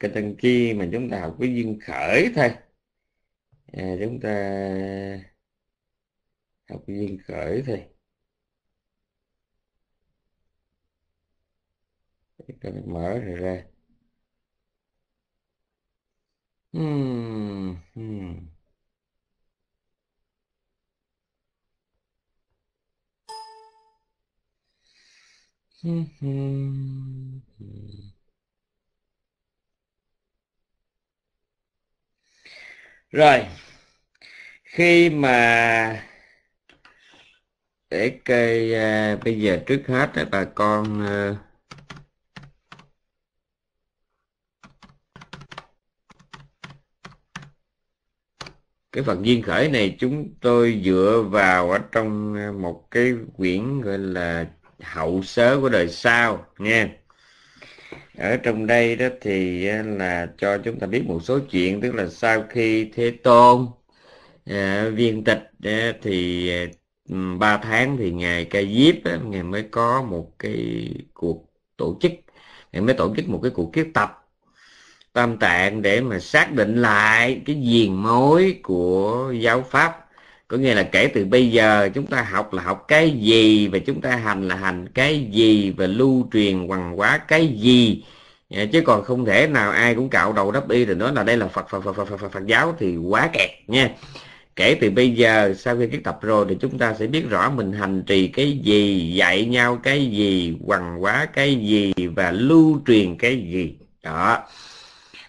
cái tân chi mà chúng ta học cái duyên khởi thôi. À, chúng ta học cái duyên khởi thôi. Cái mở rồi ra. Hmm, hmm. hmm, hmm, hmm. Rồi khi mà để cây à, bây giờ trước hết là bà con à, cái phần duyên khởi này chúng tôi dựa vào ở trong à, một cái quyển gọi là hậu sớ của đời sau nha ở trong đây đó thì là cho chúng ta biết một số chuyện tức là sau khi thế tôn à, viên tịch à, thì ba tháng thì ngài ca diếp á, ngài mới có một cái cuộc tổ chức. Ngài mới tổ chức một cái cuộc kiếp tập tam tạng để mà xác định lại cái diền mối của giáo pháp. Có nghĩa là kể từ bây giờ chúng ta học là học cái gì và chúng ta hành là hành cái gì và lưu truyền hoàng hóa cái gì. Dạ, chứ còn không thể nào ai cũng cạo đầu đắp y rồi nói là đây là Phật Phật Phật Phật Phật, Phật, Phật giáo thì quá kẹt nha. Kể từ bây giờ sau khi cái tập rồi thì chúng ta sẽ biết rõ mình hành trì cái gì dạy nhau cái gì quằn hóa cái gì và lưu truyền cái gì. Đó.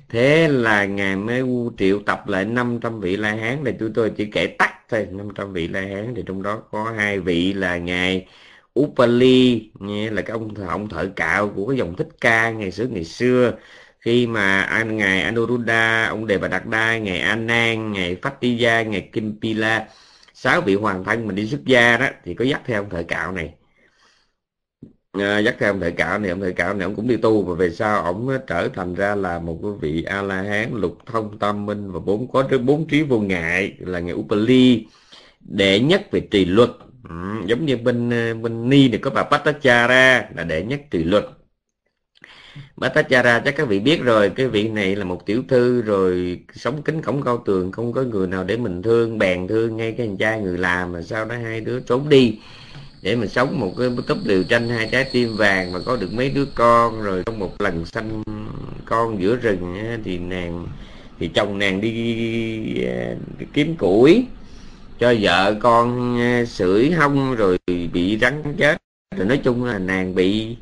Thế là ngài mới triệu tập lại 500 vị la hán. Thì chúng tôi chỉ kể tắt thôi 500 vị la hán thì trong đó có hai vị là ngài Upali nghe là cái ông ông thợ cạo của cái dòng thích ca ngày xưa ngày xưa. Khi mà anh ngài Anuruddha ông đề bà đạt đa ngài Anan, ngài Phatiya ngài Kimpila sáu vị hoàng thân mình đi xuất gia đó thì có dắt theo ông thợ cạo này. À, dắt theo ông thợ cạo này ông thợ cạo này ông cũng đi tu và về sau ông trở thành ra là một cái vị a la hán lục thông tâm minh và bốn có bốn trí vô ngại là ngài Upali đệ nhất về trì luật ừ, giống như bên ờ, bên ni thì có bà Patachara là đệ nhất trì luật. Patachara chắc các vị biết rồi cái vị này là một tiểu thư rồi sống kính cổng cao tường không có người nào để mình thương bèn thương ngay cái anh trai người làm mà sau đó hai đứa trốn đi. Để mà sống một cái túp liều tranh hai trái tim vàng mà có được mấy đứa con rồi trong một lần sanh con giữa rừng thì nàng thì chồng nàng đi ờ, kiếm củi cho vợ con ờ, sưởi hông rồi bị rắn chết. Rồi nói chung là nàng bị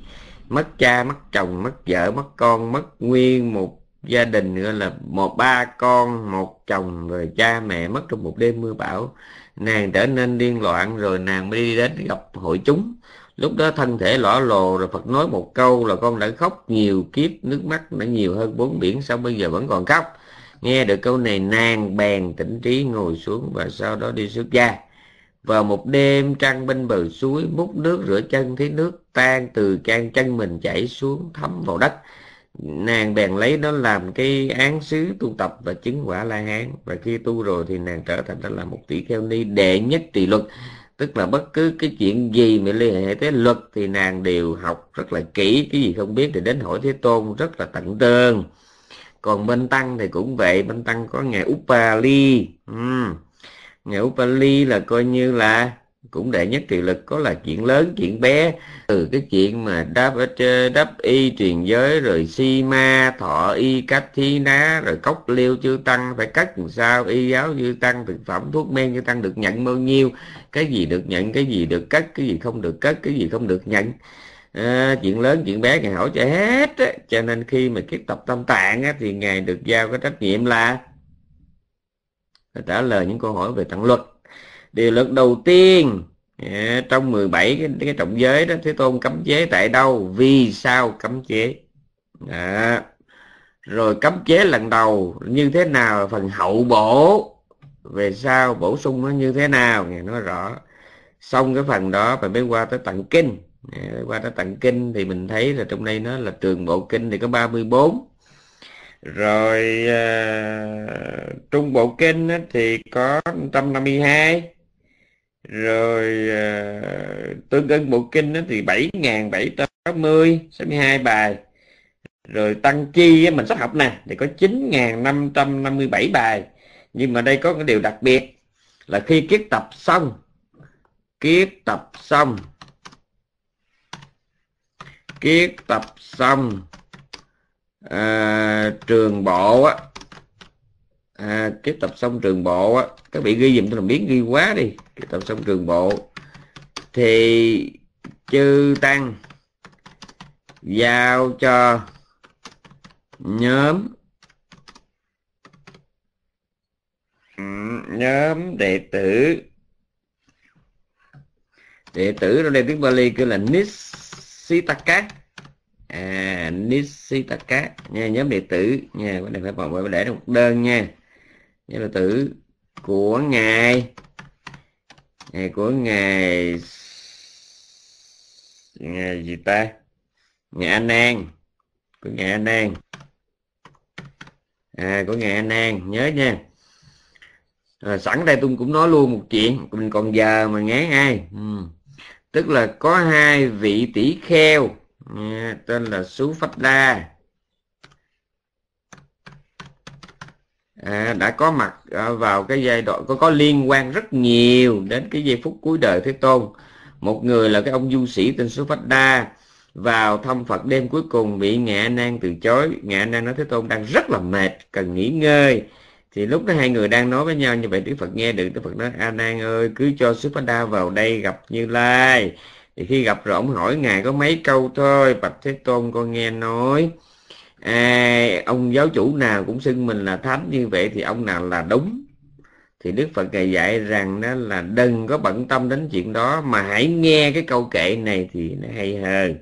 mất cha, mất chồng, mất vợ, mất con, mất nguyên một gia đình gọi là một ba con, một chồng, rồi cha mẹ mất trong một đêm mưa bão. Nàng trở nên điên loạn rồi nàng mới đi đến gặp hội chúng. Lúc đó thân thể lõa lồ rồi Phật nói một câu là con đã khóc nhiều kiếp, nước mắt đã nhiều hơn bốn biển, sao bây giờ vẫn còn khóc? Nghe được câu này, nàng bèn tỉnh trí ngồi xuống và sau đó đi xuất gia. Vào một đêm, trăng bên bờ suối, múc nước rửa chân, thấy nước tan từ can chân mình chảy xuống thấm vào đất. Nàng bèn lấy nó làm cái án xứ tu tập và chứng quả la hán. Và khi tu rồi thì nàng trở thành ra là một tỷ kheo ni đệ nhất tỳ luật. Tức là bất cứ cái chuyện gì mà liên hệ tới luật thì nàng đều học rất là kỹ. Cái gì không biết thì đến hỏi thế tôn, rất là tận tường còn bên tăng thì cũng vậy, bên tăng có ngày upali ừ. Hmm. ngày upali là coi như là cũng đệ nhất trị lực, có là chuyện lớn, chuyện bé. Từ cái chuyện mà đáp ờ, đáp y truyền giới, rồi si ma, thọ y, cách thi ná, rồi cốc liêu chư tăng, phải cắt làm sao, y giáo chư tăng, thực phẩm, thuốc men chư tăng được nhận bao nhiêu. Cái gì được nhận, cái gì được cất, cái gì không được cất, cái gì không được nhận à, chuyện lớn chuyện bé ngài hỏi cho hết á. cho nên khi mà kiếp tập tâm tạng á, thì ngài được giao cái trách nhiệm là trả lời những câu hỏi về tặng luật. Điều luật đầu tiên à, trong 17 cái, cái trọng giới đó thế tôn cấm chế tại đâu? Vì sao cấm chế? À, rồi cấm chế lần đầu như thế nào? Phần hậu bổ. Về sau bổ sung nó như thế nào? Ngài nói rõ. Xong cái phần đó phải mới qua tới tặng kinh qua tới tặng kinh thì mình thấy là trong đây nó là trường bộ kinh thì có 34 rồi uh, trung bộ kinh thì có 152 rồi uh, tương ưng bộ kinh thì 7.780 62 bài. Rồi tăng chi mình sắp học nè thì có 9.557 bài. Nhưng mà đây có cái điều đặc biệt là khi kiết tập xong kiết tập xong kiết tập xong à, trường bộ á à, kiết tập xong trường bộ á các bị ghi dùm tôi làm biến ghi quá đi kiết tập xong trường bộ. Thì chư tăng giao cho nhóm nhóm đệ tử đệ tử nó đây tiếng Bali kêu là nis Nisitaka à Nisitaka nha nhóm đệ tử. Nha cái này phải bỏ phải để một đơn nha. Nhóm đệ tử của ngài. Ngày của ngài ngày gì ta? Ngày An An của ngày An An à của ngày An An nhớ nha. À, sẵn đây tôi cũng nói luôn một chuyện. Mình còn giờ mà ngán ai? Ừ tức là có hai vị tỷ kheo. À, tên là sú phách đa. À, đã có mặt à, vào cái giai đoạn có có liên quan rất nhiều đến cái giây phút cuối đời thế tôn. Một người là cái ông du sĩ tên sú phách đa. Vào thăm Phật đêm cuối cùng bị Ngạ Nan từ chối. Ngạ Nan nói Thế Tôn đang rất là mệt cần nghỉ ngơi thì lúc đó hai người đang nói với nhau như vậy Đức Phật nghe được Đức Phật nói A Nan ơi cứ cho Đa vào đây gặp Như Lai. Thì khi gặp rồi ông hỏi ngài có mấy câu thôi. Bạch Thế Tôn con nghe nói à, ông giáo chủ nào cũng xưng mình là thánh như vậy thì ông nào là đúng? Thì Đức Phật ngài dạy rằng đó là đừng có bận tâm đến chuyện đó mà hãy nghe cái câu kệ này thì nó hay hơn.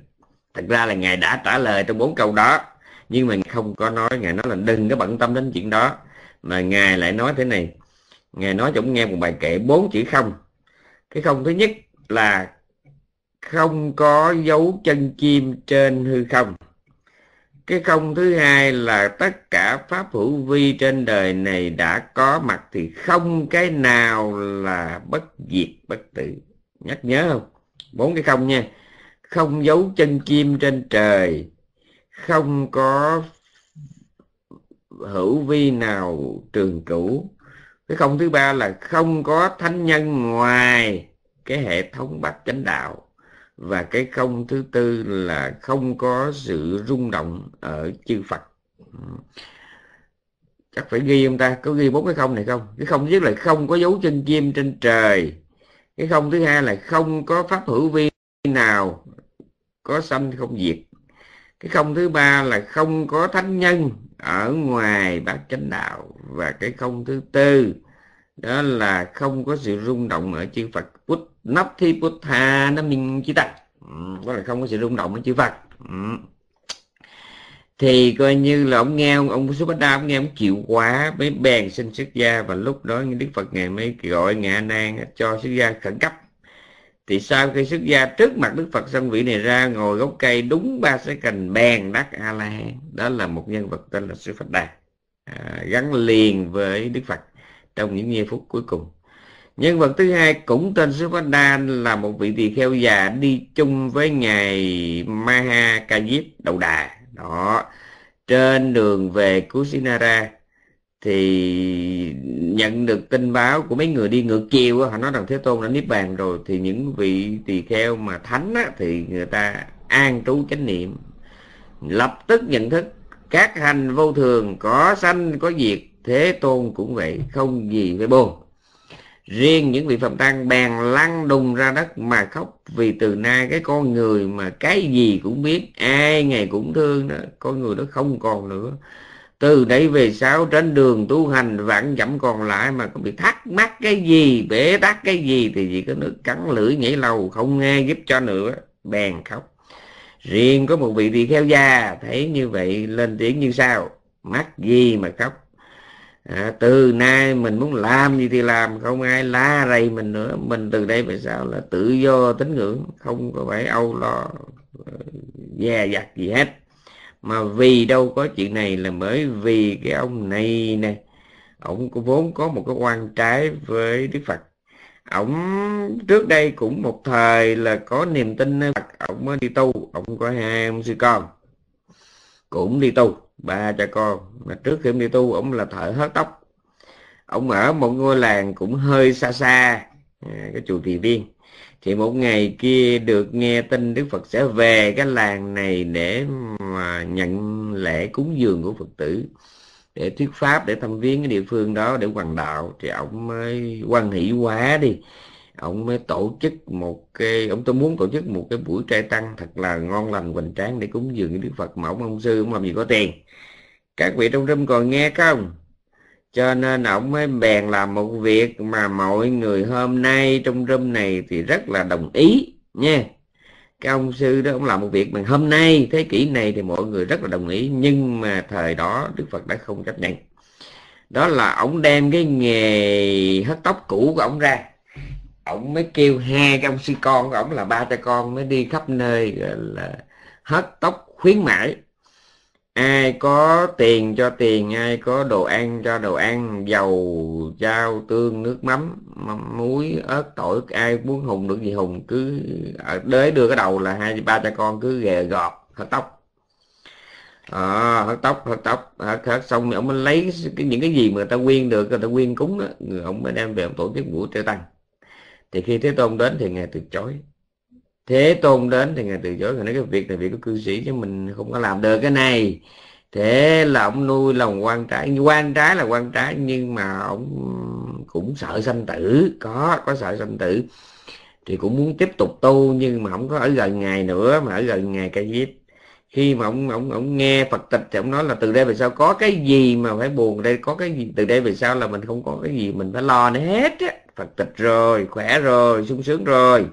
Thật ra là ngài đã trả lời trong bốn câu đó nhưng mà không có nói. Ngài nói là đừng có bận tâm đến chuyện đó mà ngài lại nói thế này. Ngài nói cho ông nghe một bài kệ bốn chữ không. Cái không thứ nhất là không có dấu chân chim trên hư không. Cái không thứ hai là tất cả pháp hữu vi trên đời này đã có mặt thì không cái nào là bất diệt bất tử. Nhắc nhớ không? Bốn cái không nha. Không dấu chân chim trên trời. Không có hữu vi nào trường cửu cái không thứ ba là không có thánh nhân ngoài cái hệ thống bát chánh đạo. Và cái không thứ tư là không có sự rung động ở chư Phật. Chắc phải ghi ông ta? Có ghi bốn cái không này không? Cái không nhất là không có dấu chân chim trên trời. Cái không thứ hai là không có pháp hữu vi nào có sanh không diệt cái không thứ ba là không có thánh nhân ở ngoài bát chánh đạo. Và cái không thứ tư đó là không có sự rung động ở chư Phật. Put nắp thi Put tha nó mình chỉ tắc ừ, đó là không có sự rung động ở chư Phật. Ừ. Thì coi như là ông nghe ông, ông Subhadda ông nghe ông chịu quá mới bèn xin xuất gia. Và lúc đó Đức Phật ngài mới gọi ngạ nan cho xuất gia khẩn cấp thì sau khi xuất gia trước mặt đức phật xong vị này ra ngồi gốc cây đúng ba sẽ cành bèn đắc a la hán đó là một nhân vật tên là sư phật đà. À, gắn liền với đức phật trong những giây phút cuối cùng. Nhân vật thứ hai cũng tên sư phật đà là một vị tỳ kheo già đi chung với ngài maha ca diếp đầu đà. Đó trên đường về kusinara thì nhận được tin báo của mấy người đi ngược chiều họ nói rằng thế tôn đã niết bàn rồi thì những vị tỳ kheo mà thánh á, thì người ta an trú chánh niệm. Lập tức nhận thức các hành vô thường có sanh có diệt thế tôn cũng vậy không gì phải buồn. Riêng những vị phạm tăng bèn lăn đùng ra đất mà khóc vì từ nay cái con người mà cái gì cũng biết ai ngày cũng thương đó con người đó không còn nữa từ đây về sau trên đường tu hành vạn dặm còn lại mà có bị thắc mắc cái gì bể tắc cái gì thì chỉ có nước cắn lưỡi nhảy lầu không nghe giúp cho nữa bèn khóc. Riêng có một vị tỳ kheo già thấy như vậy lên tiếng như sau mắc gì mà khóc? À, từ nay mình muốn làm gì thì làm không ai la rầy mình nữa. Mình từ đây về sau là tự do tín ngưỡng không có phải âu lo ờ, dè dặt gì hết mà vì đâu có chuyện này là bởi vì cái ông này nè. Ông có vốn có một cái quan trái với đức phật. Ông trước đây cũng một thời là có niềm tin Phật. Ông mới đi tu. Ông có hai ông sư con cũng đi tu, ba cha con. Mà trước khi ông đi tu, ông là thợ hớt tóc. Ông ở một ngôi làng cũng hơi xa xa à, cái chùa Kỳ Viên thì một ngày kia được nghe tin Đức Phật sẽ về cái làng này để mà nhận lễ cúng dường của Phật tử, để thuyết pháp, để thăm viếng cái địa phương đó để hoàng đạo. Thì ông mới quan hỷ quá đi. Ông mới tổ chức một cái, ông tôi muốn tổ chức một cái buổi trai tăng thật là ngon lành, hoành tráng để cúng dường Đức Phật. Mà ông ông sư ông làm gì có tiền? Các vị trong râm còn nghe không? Cho nên ông mới bèn làm một việc mà mọi người hôm nay trong râm này thì rất là đồng ý, nha. Cái ông sư đó ông làm một việc mà hôm nay, thế kỷ này thì mọi người rất là đồng ý, nhưng mà thời đó Đức Phật đã không chấp nhận. Đó là ông đem cái nghề hớt tóc cũ của ông ra. Ông mới kêu hai cái ông sư con của ông là ba cha con mới đi khắp nơi, gọi là hớt tóc khuyến mãi ai có tiền cho tiền ai có đồ ăn cho đồ ăn dầu rau, tương nước mắm, muối ớt tỏi ai muốn hùng được gì hùng cứ đế đưa cái đầu là hai ba cha con cứ ghè gọt hớt tóc. Ờ, à, hớt tóc hớt tóc hớt, hớt xong thì ông mới lấy cái, những cái gì mà người ta quyên được người ta quyên cúng đó, người ông mới đem về ông tổ chức buổi tế tăng. Thì khi thế tôn đến thì ngài từ chối thế tôn đến thì ngài từ chối, ngài nói cái việc này việc của cư sĩ chứ mình không có làm được cái này. Thế là ông nuôi lòng quan trái. Quan trái là quan trái nhưng mà ông cũng sợ sanh tử. Có có sợ sanh tử. Thì cũng muốn tiếp tục tu nhưng mà không có ở gần ngài nữa, mà ở gần ngài ca diếp khi mà ông ông ông nghe Phật tịch thì ông nói là từ đây về sau có cái gì mà phải buồn đây, có cái gì, từ đây về sau là mình không có cái gì mình phải lo nữa hết á. Phật tịch rồi, khỏe rồi, sung sướng rồi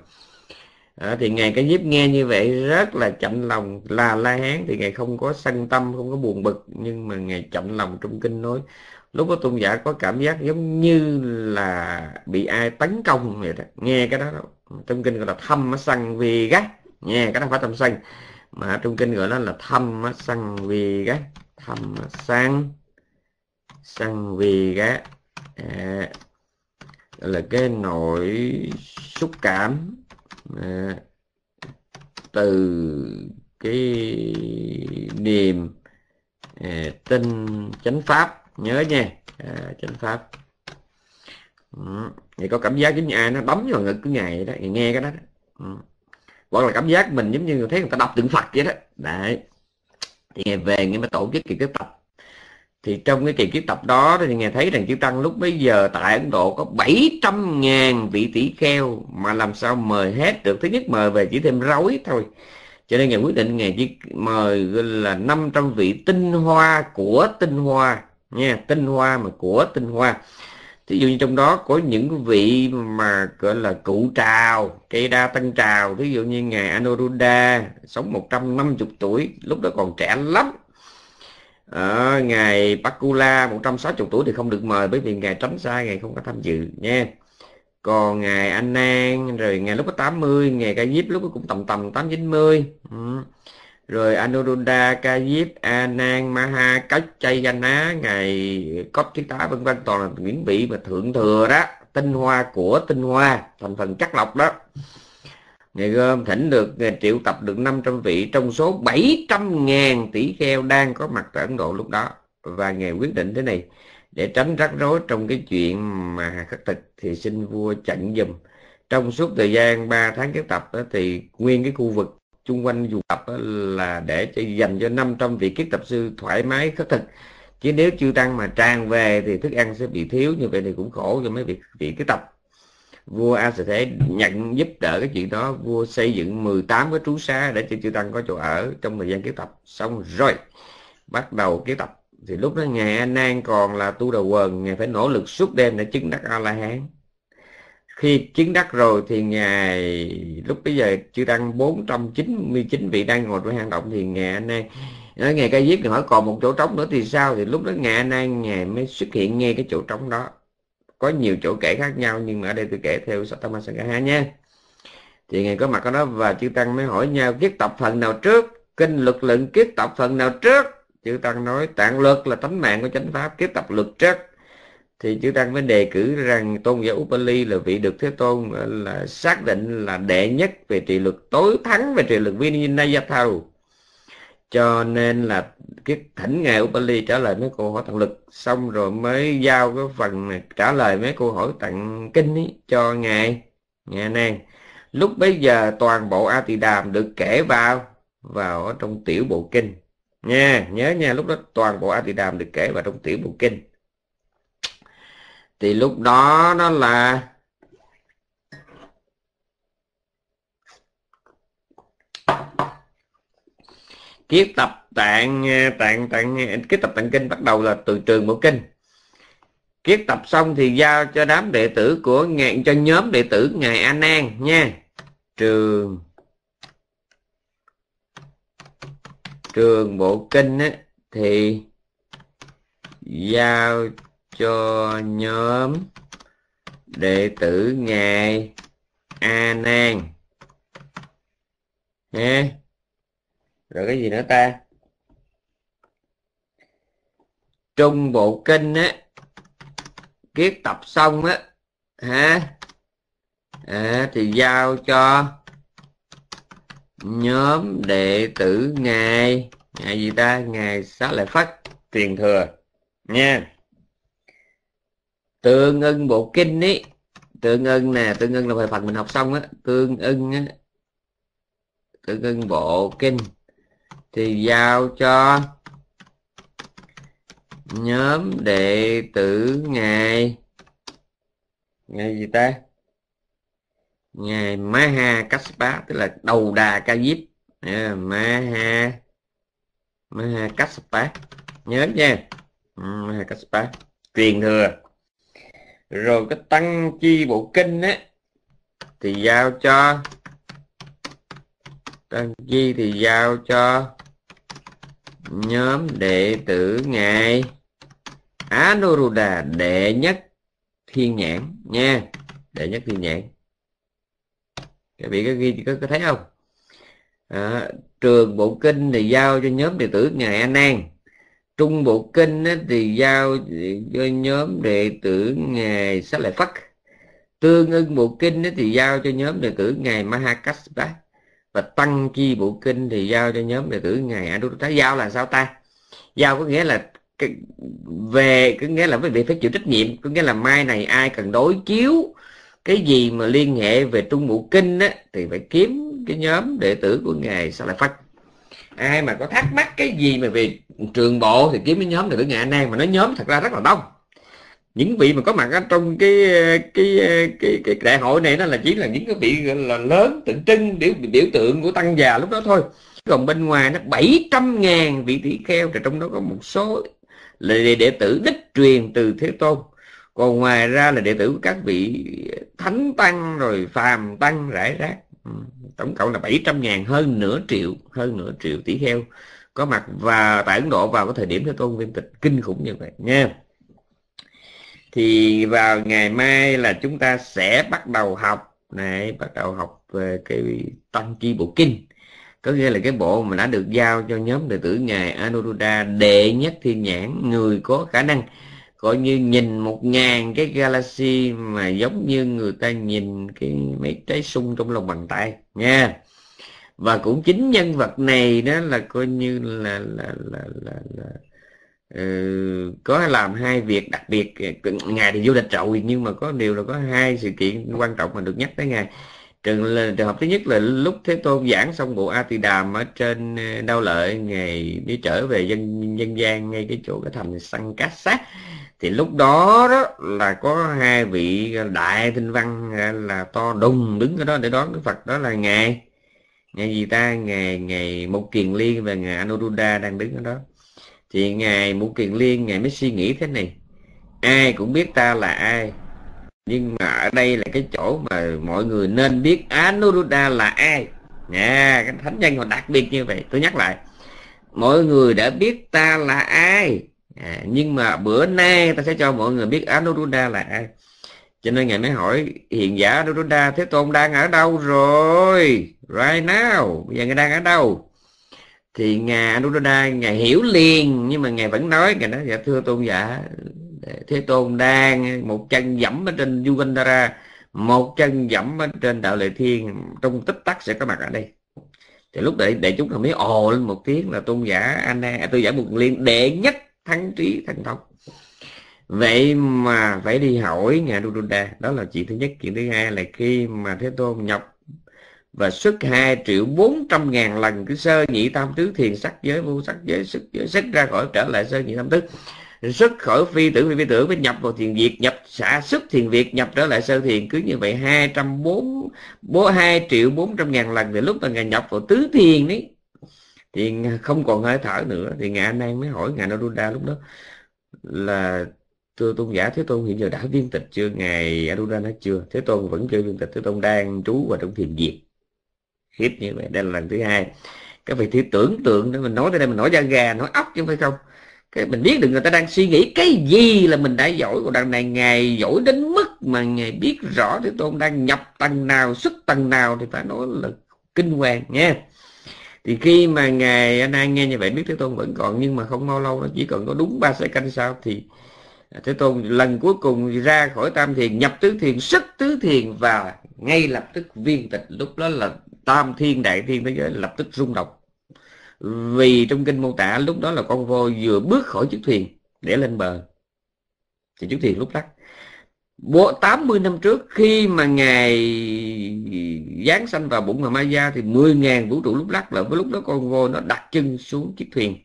à, thì ngài cái diếp nghe như vậy rất là chạnh lòng là la hán. Thì ngài không có sân tâm không có buồn bực nhưng mà ngài chạnh lòng trong kinh nói lúc đó tôn giả có cảm giác giống như là bị ai tấn công vậy đó. Nghe cái đó trong kinh gọi là thâm sân vì gắt nghe cái đó phải thâm sân mà trong kinh gọi đó là thâm sân vì gắt thâm sân sân vì gắt à, là cái nỗi xúc cảm à, từ cái niềm à, tin chánh pháp nhớ nha à, chánh pháp ừ. thì có cảm giác giống như ai nó đấm vào ngực cứ ngày đó nghe cái đó, đó. Ừ. hoặc là cảm giác mình giống như thấy người ta đọc tượng Phật vậy đó đấy thì ngày về nghe mới tổ chức kỳ cái tập thì trong cái kỳ kiếp tập đó thì nghe thấy rằng chư tăng lúc bấy giờ tại Ấn Độ có 700 ngàn vị tỷ kheo mà làm sao mời hết được. Thứ nhất mời về chỉ thêm rối thôi. Cho nên ngài quyết định ngài chỉ mời là 500 vị tinh hoa của tinh hoa, nha, tinh hoa mà của tinh hoa. Ví dụ như trong đó có những vị mà, gọi là, cụ trào, cây đa tăng trào. Ví dụ như ngài Anuruddha, sống 150 tuổi, lúc đó còn trẻ lắm à, ngày Bakula 160 tuổi thì không được mời bởi vì ngày tránh xa ngày không có tham dự nha. Còn ngày Anh An rồi ngày lúc có 80 ngày Ca Diếp lúc cũng tầm tầm 8 90 ừ. rồi Anuruddha Ca Diếp A Maha Cách Chay Gana ngày Cốc Thiết Tá vân vân toàn là những vị mà thượng thừa đó tinh hoa của tinh hoa thành phần chắc lọc đó. Ngày gom thỉnh được triệu tập được 500 vị trong số 700 ngàn tỷ kheo đang có mặt tại Ấn Độ lúc đó. Và Ngài quyết định thế này, để tránh rắc rối trong cái chuyện mà khắc thực thì xin vua chặn dùm. Trong suốt thời gian 3 tháng kết tập đó, thì nguyên cái khu vực chung quanh dù tập là để cho dành cho 500 vị kiết tập sư thoải mái khất thực chứ nếu chưa tăng mà tràn về thì thức ăn sẽ bị thiếu như vậy thì cũng khổ cho mấy vị vị kiết tập vua A sẽ thế nhận giúp đỡ cái chuyện đó. Vua xây dựng 18 cái trú xá để cho chư tăng có chỗ ở trong thời gian kiến tập. Xong rồi, bắt đầu kiến tập. Thì lúc đó ngài A Nan còn là tu đầu quần, ngài phải nỗ lực suốt đêm để chứng đắc A La Hán khi chứng đắc rồi thì ngài, lúc bây giờ chư tăng 499 vị đang ngồi trong hang động thì ngài A Nan nói, ngài ca diếp hỏi còn một chỗ trống nữa thì sao? Thì lúc đó ngài A Nan, ngài mới xuất hiện ngay cái chỗ trống đó có nhiều chỗ kể khác nhau, nhưng mà ở đây tôi kể theo Sattama Sangha nha. Thì ngài có mặt ở đó và chư tăng mới hỏi nhau kiết tập phần nào trước? Kinh luật lượng kiết tập phần nào trước? Chư tăng nói, tạng luật là tánh mạng của chánh pháp kiết tập luật trước. Thì chư tăng mới đề cử rằng tôn giả Upali là vị được thế tôn ờ, là xác định là đệ nhất về trị luật, tối thắng về trị luật Vinayatthau cho nên là cái thỉnh ngài Upali trả lời mấy câu hỏi tặng lực. Xong rồi mới giao cái phần trả lời mấy câu hỏi tặng kinh ý, cho ngài ngài nan lúc bấy giờ toàn bộ A Tỳ Đàm được kể vào vào ở trong tiểu bộ kinh. Nha nhớ nha lúc đó toàn bộ A Tỳ Đàm được kể vào trong tiểu bộ kinh. Thì lúc đó nó là kiết tập tạng tạng tạng kiết tập tạng kinh bắt đầu là từ trường bộ kinh. Kiết tập xong thì giao cho đám đệ tử của ngài cho nhóm đệ tử ngài a nan nha. Trường trường bộ kinh á, thì giao cho nhóm đệ tử ngài a nan ha rồi cái gì nữa ta? Trung bộ kinh á kiết tập xong á ha à, thì giao cho nhóm đệ tử ngài. Ngài gì ta? Ngài xá lợi phất truyền thừa nha. Tương ưng bộ kinh ấy tương ưng nè tương ưng là bài phần mình học xong á. Tương ưng á tương ưng bộ kinh thì giao cho nhóm đệ tử ngài. Ngài gì ta? Ngài Maha Kassapa tức là đầu đà ca diếp. Yeah, Maha Maha Kassapa nhớ nha. Ừ, Maha Kassapa truyền thừa. Rồi cái tăng chi bộ kinh á thì giao cho tăng chi thì giao cho nhóm đệ tử ngài Anuruddha đệ nhất thiên nhãn nha đệ nhất thiên nhãn. Các vị có ghi có, có thấy không? À, trường bộ kinh thì giao cho nhóm đệ tử ngài Anan trung bộ kinh thì giao cho nhóm đệ tử ngài Xá Lợi Phất. Tương ưng bộ kinh thì giao cho nhóm đệ tử ngài Mahakassapa và tăng chi bộ kinh thì giao cho nhóm đệ tử ngài Anuruddha giao là sao ta? Giao có nghĩa là cái, về có nghĩa là quý vị phải chịu trách nhiệm. Có nghĩa là mai này ai cần đối chiếu cái gì mà liên hệ về trung bộ kinh á, thì phải kiếm cái nhóm đệ tử của ngài sao lại phát ai mà có thắc mắc cái gì mà về trường bộ thì kiếm cái nhóm đệ tử ngài nan mà nói nhóm thật ra rất là đông những vị mà có mặt ở trong cái cái cái cái đại hội này nó là chỉ là những cái vị là lớn, tượng trưng, biểu biểu tượng của tăng già lúc đó thôi. Còn bên ngoài nó 700 ngàn vị tỷ kheo, thì trong đó có một số là đệ tử đích truyền từ thế tôn. Còn ngoài ra là đệ tử của các vị thánh tăng rồi phàm tăng, rải rác. Ừ, tổng cộng là 700 ngàn, hơn nửa triệu, hơn nửa triệu tỷ kheo có mặt và tại Ấn Độ vào cái thời điểm thế tôn viên tịch kinh khủng như vậy nha thì vào ngày mai là chúng ta sẽ bắt đầu học. Này bắt đầu học về cái tăng chi bộ kinh. Có nghĩa là cái bộ mà đã được giao cho nhóm đệ tử ngài Anuruddha đệ nhất thiên nhãn người có khả năng. Coi như nhìn một ngàn cái galaxy mà giống như người ta nhìn cái mấy trái sung trong lòng bàn tay nha. Và cũng chính nhân vật này đó là coi như là là là là, là Ờ, có làm hai việc đặc biệt ờ, ngài thì vô địch rồi nhưng mà có điều là có hai sự kiện quan trọng mà được nhắc tới ngài trường là trường hợp thứ nhất là lúc thế tôn giảng xong bộ a tỳ đàm ở trên ờ, đau lợi, ngày đi trở về dân dân gian ngay cái chỗ cái thành săn cát sát thì lúc đó đó là có hai vị đại tinh văn là to đùng đứng ở đó để đón cái phật, đó là ngài. Ngài gì ta? Ngài ngài một kiền liên và ngài anuruddha đang đứng ở đó thì ngài một kiền liên ngài mới suy nghĩ thế này. Ai cũng biết ta là ai nhưng mà ở đây là cái chỗ mà mọi người nên biết Anuruddha là ai. Nha cái thánh nhân còn đặc biệt như vậy. Tôi nhắc lại mọi người đã biết ta là ai. À, nhưng mà bữa nay ta sẽ cho mọi người biết Anuruddha là ai. Cho nên ngài mới hỏi hiện giả Anuruddha Thế Tôn đang ở đâu rồi? Right now. Bây giờ ngài đang ở đâu? Thì ngài Anuruddha ngài hiểu liền, nhưng mà ngài vẫn nói, ngài nói dạ thưa tôn giả, thế tôn đang một chân dẫm ở trên Yuvandara một chân dẫm ở trên đạo lệ thiên, trong tích tắc sẽ có mặt ở đây. Thì lúc đấy đại chúng ta mới ồ lên một tiếng là tôn giả anh à, tôi giả một liên, đệ nhất thắng trí thần thông vậy mà phải đi hỏi ngài Đô đó là chuyện thứ nhất. Chuyện thứ hai là khi mà thế tôn nhập và xuất 2 triệu 400 ngàn lần cái sơ nhị tam tứ thiền sắc giới vô sắc giới sức giới sức ra khỏi trở lại sơ nhị tam tứ. Xuất khỏi phi tử phi, phi tử mới nhập vào thiền việt nhập xả xuất thiền việt nhập trở lại sơ thiền. Cứ như vậy hai trăm bốn hai triệu bốn trăm ngàn lần thì lúc mà ngài nhập vào tứ thiền đấy thì không còn hơi thở nữa. Thì ngài anh an mới hỏi ngài Anuruddha lúc đó là thưa tôn giả thế tôn hiện giờ đã viên tịch chưa? Ngài Anuruddha nói chưa. Thế tôn vẫn chưa viên tịch. Thế tôn đang trú vào trong thiền việt khiếp như vậy, đây là lần thứ hai. Các vị thử tưởng tượng để mình nói tới đây, mình nói da gà, nói ốc chứ phải không. Cái mình biết được người ta đang suy nghĩ cái gì là mình đã giỏi. Của đằng này ngài giỏi đến mức mà ngài biết rõ thế tôn đang nhập tầng nào, xuất tầng nào thì phải nói là kinh hoàng nha. Thì khi mà ngài, anh an nghe như vậy biết thế tôn vẫn còn, nhưng mà không bao lâu nó chỉ còn có đúng ba canh sau thì à, thế tôn lần cuối cùng ra khỏi tam thiền, nhập tứ thiền, xuất tứ thiền và ngay lập tức viên tịch. Lúc đó là tam thiên, đại thiên thế giới lập tức rung động. Vì trong kinh mô tả, lúc đó là con voi vừa bước khỏi chiếc thuyền để lên bờ. Thì chiếc thuyền lúc lắc. Bộ 80 năm trước, khi mà ngài giáng sanh vào bụng mà Maya thì 10.000 vũ trụ lúc lắc là với lúc đó con voi nó đặt chân xuống chiếc thuyền.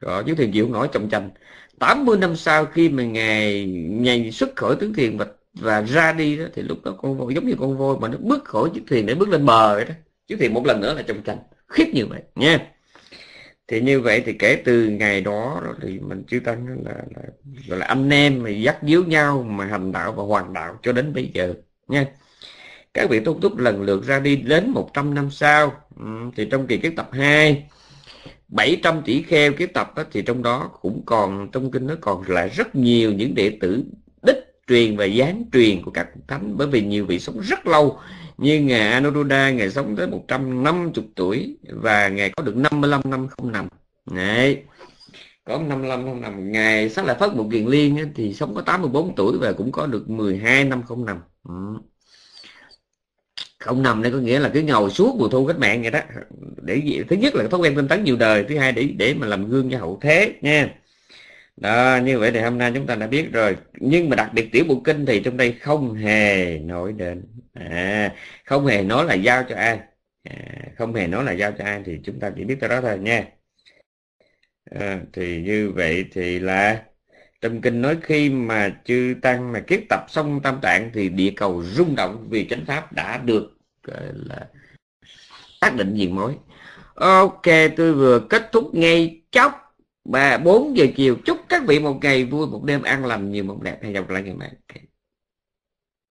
Rồi chiếc thuyền chịu nổi, trọng chành. 80 năm sau khi mà ngài ngài xuất khỏi tướng thuyền và và ra đi đó thì lúc đó con voi giống như con voi mà nó bước khỏi chiếc thuyền để bước lên bờ vậy đó. Chiếc thuyền một lần nữa là trong tranh khiếp như vậy nha. Thì như vậy thì kể từ ngày đó rồi thì mình chư tăng là, là gọi là anh em mà dắt díu nhau mà hành đạo và hoàn đạo cho đến bây giờ nha. Các vị tôn túc lần lượt ra đi đến 100 năm sau ừ, thì trong kỳ kết tập 2 700 tỷ kheo kiếp tập đó, thì trong đó cũng còn trong kinh nó còn lại rất nhiều những đệ tử truyền và gián truyền của các thánh. Bởi vì nhiều vị sống rất lâu, như ngài Anuruddha ngài sống tới 150 tuổi và ngài có được 55 năm không nằm. Đấy. có 55 không nằm. Ngài sắc lại phất một kiền liên thì sống có 84 tuổi và cũng có được 12 năm không nằm. Ừ. không nằm đây có nghĩa là cứ ngồi suốt mùa thu cách mạng vậy đó. Để thứ nhất là thói quen tinh tấn nhiều đời, thứ hai để để mà làm gương cho hậu thế nha đó như vậy thì hôm nay chúng ta đã biết rồi. Nhưng mà đặc biệt tiểu bộ kinh thì trong đây không hề nói đến. À, không hề nói là giao cho ai. À, không hề nói là giao cho ai thì chúng ta chỉ biết tới đó thôi nha. À, thì như vậy thì là trong kinh nói khi mà chư tăng mà kiết tập xong tam tạng thì địa cầu rung động vì chánh pháp đã được là xác định diện mối. Ok tôi vừa kết thúc ngay chốc ba bốn giờ chiều, chúc các vị một ngày vui, một đêm an lành, nhiều mộng đẹp. Hẹn gặp lại ngày mai.